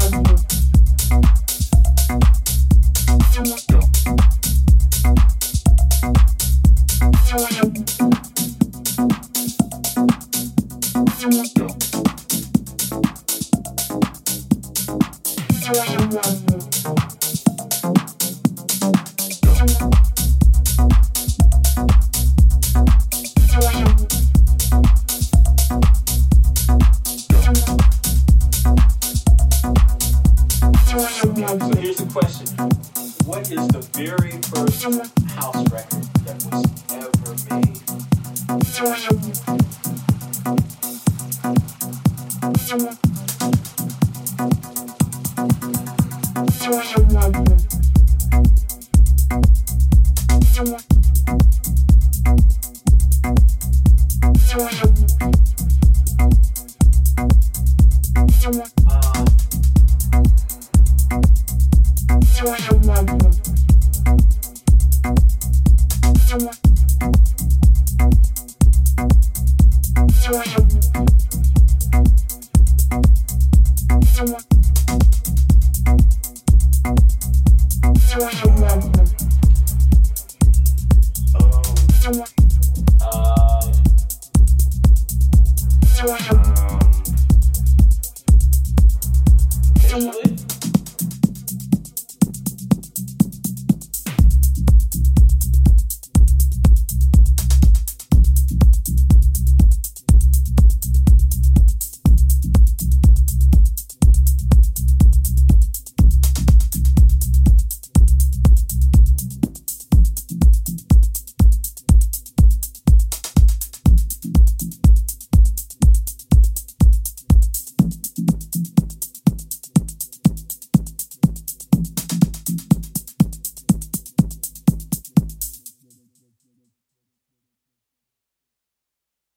Someone